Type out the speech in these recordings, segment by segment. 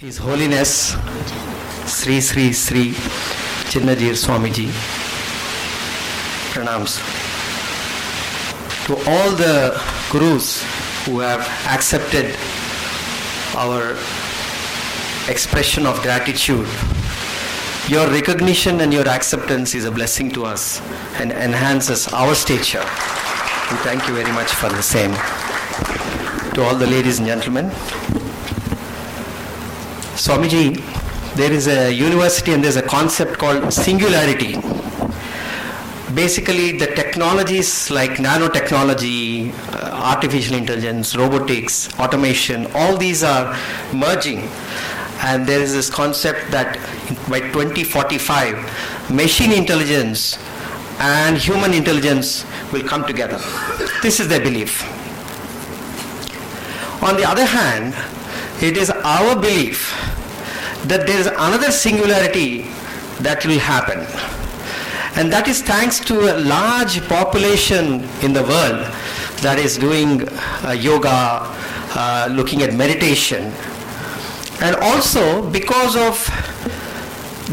His Holiness Sri Sri Sri Chinna Jeeyar Swamiji pranams to all the gurus who have accepted our expression of gratitude. Your recognition and your acceptance is a blessing to us and enhances our stature. We thank you very much for the same. To all the ladies and gentlemen, Swamiji, there is a university and there's a concept called singularity. Basically, the technologies like nanotechnology, uh, artificial intelligence, robotics, automation, all these are merging. And there is this concept that by 2045, machine intelligence and human intelligence will come together. This is their belief. On the other hand, it is our belief that there is another singularity that will happen. And that is thanks to a large population in the world that is doing uh, yoga, uh, looking at meditation. And also because of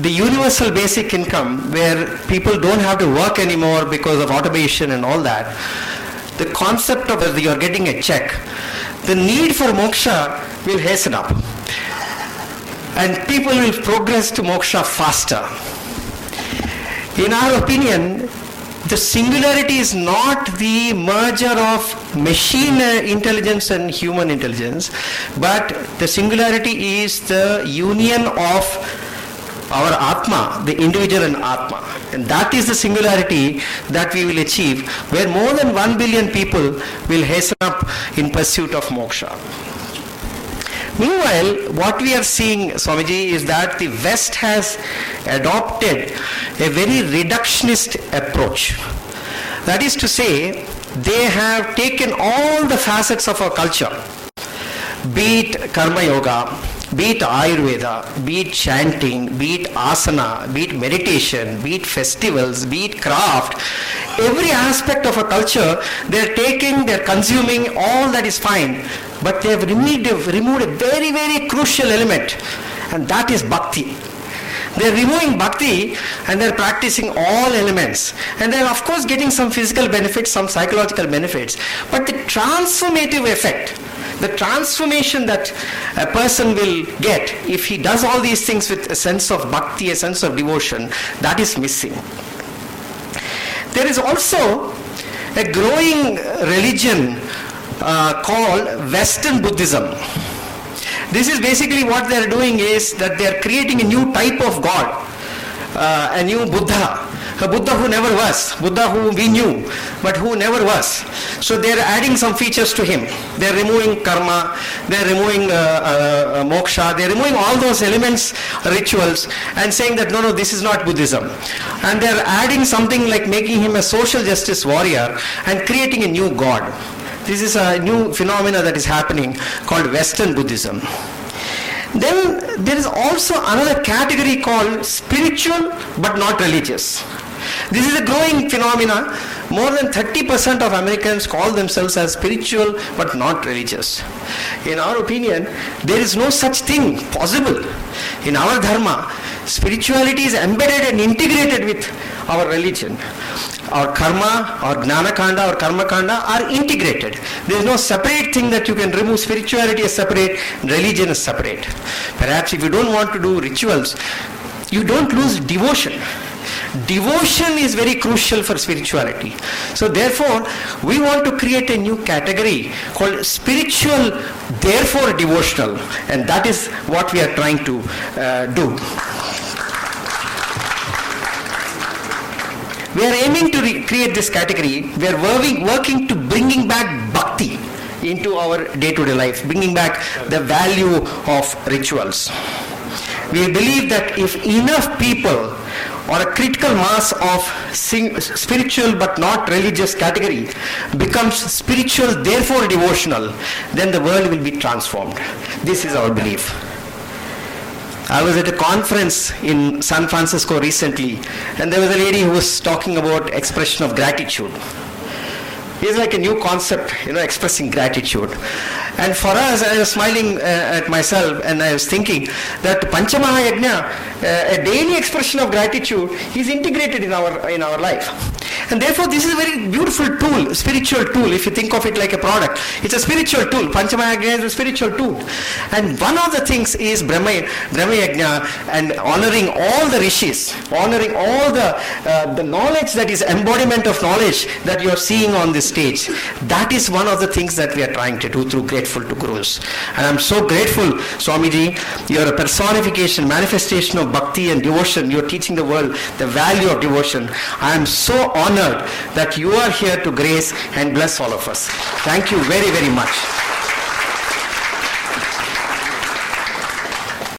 the universal basic income, where people don't have to work anymore because of automation and all that, the concept of you are getting a check, the need for moksha will hasten up and people will progress to moksha faster. In our opinion, the singularity is not the merger of machine intelligence and human intelligence, but the singularity is the union of our Atma, the individual and Atma. And that is the singularity that we will achieve, where more than one billion people will hasten up in pursuit of moksha. Meanwhile, what we are seeing, Swamiji, is that the West has adopted a very reductionist approach. That is to say, they have taken all the facets of our culture, be it karma yoga, be it Ayurveda, be it chanting, be it asana, be it meditation, be it festivals, be it craft, every aspect of a culture, they're taking, they're consuming, all that is fine. But they have removed, removed a very, very crucial element, and that is bhakti. They're removing bhakti and they're practicing all elements. And they're, of course, getting some physical benefits, some psychological benefits. But the transformative effect, the transformation that a person will get if he does all these things with a sense of bhakti, a sense of devotion, that is missing. There is also a growing religion uh, called Western Buddhism. This is basically what they are doing is that they are creating a new type of God, uh, a new Buddha, a Buddha who never was, Buddha who we knew, but who never was. So they are adding some features to him. They are removing karma, they are removing uh, uh, moksha, they are removing all those elements, rituals, and saying that no, no, this is not Buddhism. And they are adding something like making him a social justice warrior and creating a new God. This is a new phenomena that is happening called Western Buddhism. Then there is also another category called spiritual but not religious. This is a growing phenomena. More than 30% of Americans call themselves as spiritual but not religious. In our opinion, there is no such thing possible. In our dharma, spirituality is embedded and integrated with our religion. Our karma, our gnana kanda, or karma kanda are integrated. There is no separate thing that you can remove. Spirituality is separate, religion is separate. Perhaps if you don't want to do rituals, you don't lose devotion devotion is very crucial for spirituality. So therefore we want to create a new category called spiritual therefore devotional. And that is what we are trying to uh, do. We are aiming to re- create this category. We are working, working to bringing back bhakti into our day-to-day life bringing back the value of rituals. We believe that if enough people or a critical mass of sing- spiritual but not religious category becomes spiritual therefore devotional then the world will be transformed this is our belief I was at a conference in San Francisco recently, and there was a lady who was talking about expression of gratitude. It's like a new concept, you know, expressing gratitude. And for us, I was smiling uh, at myself and I was thinking that Panchamahayagna, uh, a daily expression of gratitude, is integrated in our in our life. And therefore, this is a very beautiful tool, spiritual tool. If you think of it like a product, it's a spiritual tool. Panchamahayagna is a spiritual tool. And one of the things is Brahma, Brahma Yajna and honoring all the rishis, honoring all the uh, the knowledge that is embodiment of knowledge that you are seeing on this stage. That is one of the things that we are trying to do through Grateful to Gurus. And I'm so grateful, Swamiji. You're a personification, manifestation of bhakti and devotion. You're teaching the world the value of devotion. I am so honored that you are here to grace and bless all of us. Thank you very, very much.